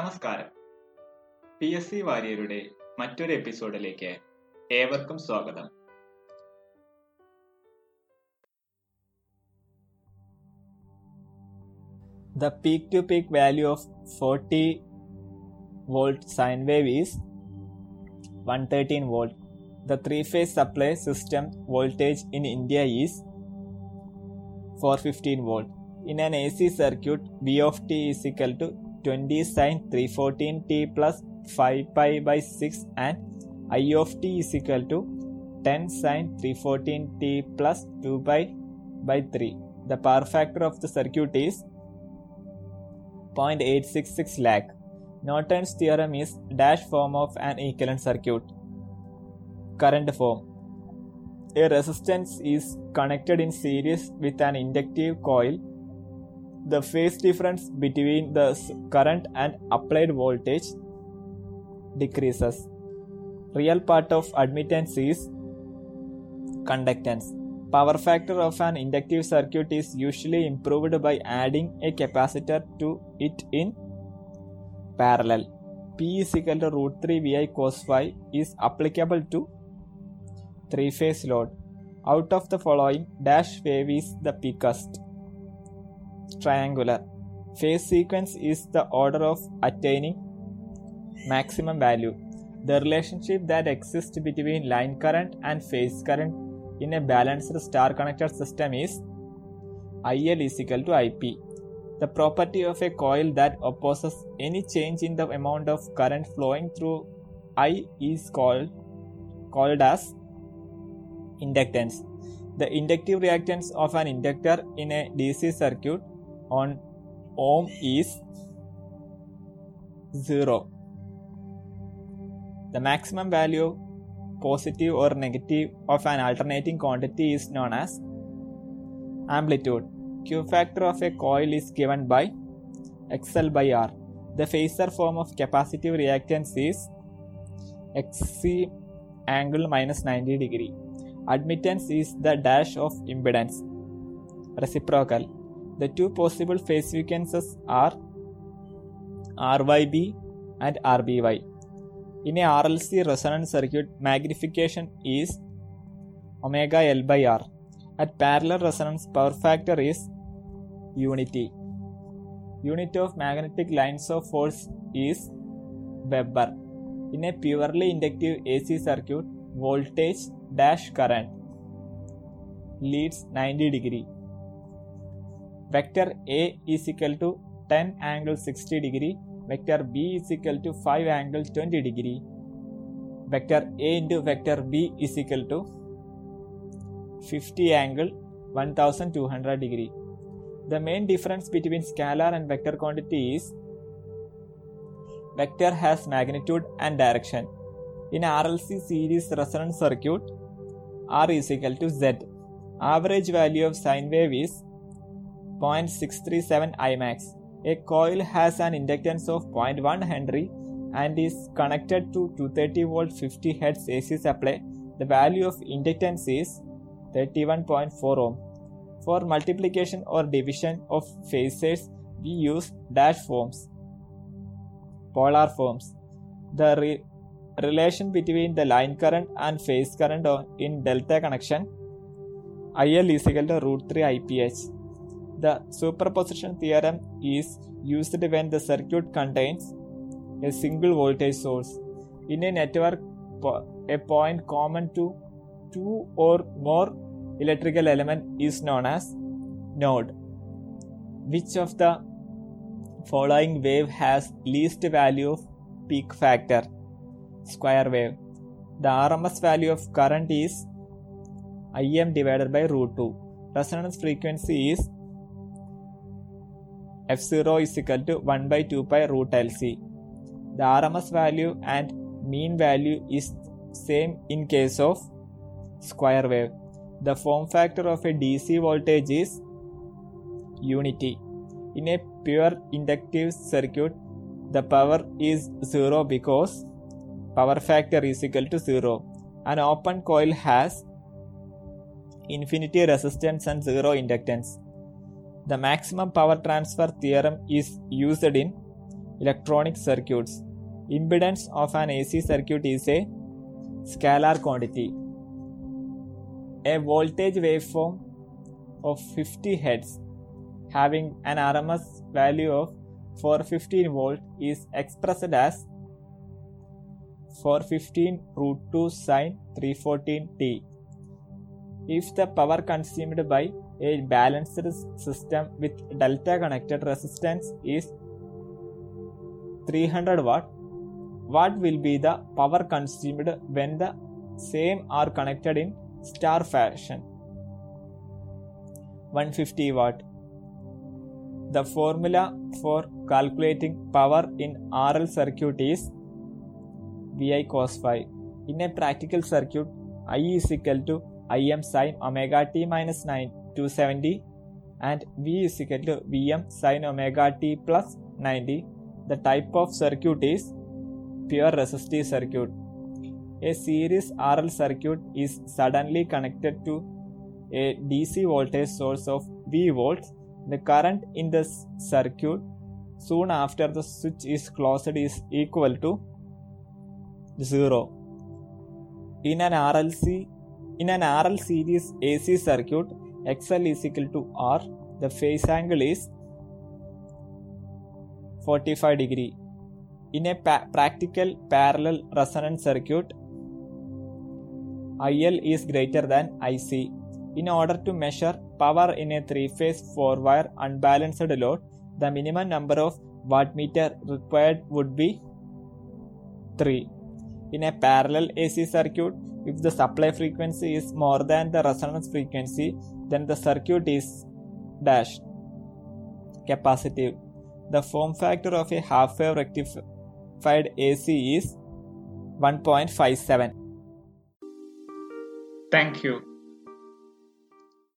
നമസ്കാരം P S C വാര്യരുടെ മറ്റൊരു എപ്പിസോഡിലേക്ക് ഏവർക്കും സ്വാഗതം The peak to peak value of 40 volt sine wave is 113 volt. The three phase supply system voltage in India is 415 volt. In an AC circuit, V of t is equal to 20 sine 314 t plus 5 pi by 6 and I of t is equal to 10 sine 314 t plus 2 pi by 3. The power factor of the circuit is 0.866 lag. Norton's theorem is dash form of an equivalent circuit. Current form. A resistance is connected in series with an inductive coil. The phase difference between the current and applied voltage decreases. Real part of admittance is conductance. Power factor of an inductive circuit is usually improved by adding a capacitor to it in parallel. P is equal to root 3 VI cos phi is applicable to three phase load. Out of the following, dash wave is the peakest. Triangular. Phase sequence is the order of attaining maximum value. The relationship that exists between line current and phase current in a balanced star connected system is IL is equal to IP. The property of a coil that opposes any change in the amount of current flowing through I is called called as inductance. The inductive reactance of an inductor in a DC circuit on ohm is 0. The maximum value positive or negative of an alternating quantity is known as amplitude. Q factor of a coil is given by XL by R. The phasor form of capacitive reactance is XC angle minus 90 degree. Admittance is the dash of impedance. Reciprocal. The two possible phase frequencies are RYB and RBY. In a RLC resonant circuit, magnification is omega L by R. At parallel resonance, power factor is unity. Unit of magnetic lines of force is Weber. In a purely inductive AC circuit, voltage dash current leads 90 degree. Vector A is equal to 10 angle 60 degree. Vector b is equal to 5 angle 20 degree. Vector a into vector b is equal to 50 angle 1200 degree. The main difference between scalar and vector quantity is vector has magnitude and direction. In rlc series resonance circuit r is equal to z. Average value of sine wave is 0.637 imax a coil has an inductance of 0.1 Henry and is connected to 230 volt 50 Hz AC supply. The value of inductance is 31.4 ohm. For multiplication or division of phasors, we use dash forms, polar forms. The re- relation between the line current and phase current in delta connection IL is equal to root 3 IPH. The superposition theorem is used when the circuit contains a single voltage source. In a network, a point common to two or more electrical element is known as node. Which of the following wave has least value of peak factor? Square wave. The RMS value of current is Im divided by root 2. Resonance frequency is f0 is equal to 1 by 2 pi root LC. The RMS value and mean value is same in case of square wave. The form factor of a DC voltage is unity. In a pure inductive circuit, the power is 0 because power factor is equal to 0. An open coil has infinity resistance and zero inductance. The maximum power transfer theorem is used in electronic circuits. Impedance of an AC circuit is a scalar quantity. A voltage waveform of 50 Hz having an RMS value of 415 volt is expressed as 415 root 2 sine 314 t. If the power consumed by a balanced system with delta connected resistance is 300 watt, what will be the power consumed when the same are connected in star fashion? 150 watt. The formula for calculating power in RL circuit is VI cos phi. In a practical circuit, I is equal to Im sin omega t minus 9 270 and V is equal to Vm sin omega t plus 90. The type of circuit is pure resistive circuit. A series RL circuit is suddenly connected to a DC voltage source of V volts the current in the circuit soon after the switch is closed is equal to 0. In an RLC in an RL series AC circuit, XL is equal to R. The phase angle is 45 degree. In a pa- practical parallel resonance circuit, IL is greater than IC. In order to measure power in a three phase four wire unbalanced load, the minimum number of wattmeter required would be 3. In a parallel AC circuit, if the supply frequency is more than the resonance frequency, then the circuit is dash capacitive. The form factor of a half wave rectified AC is 1.57. Thank you.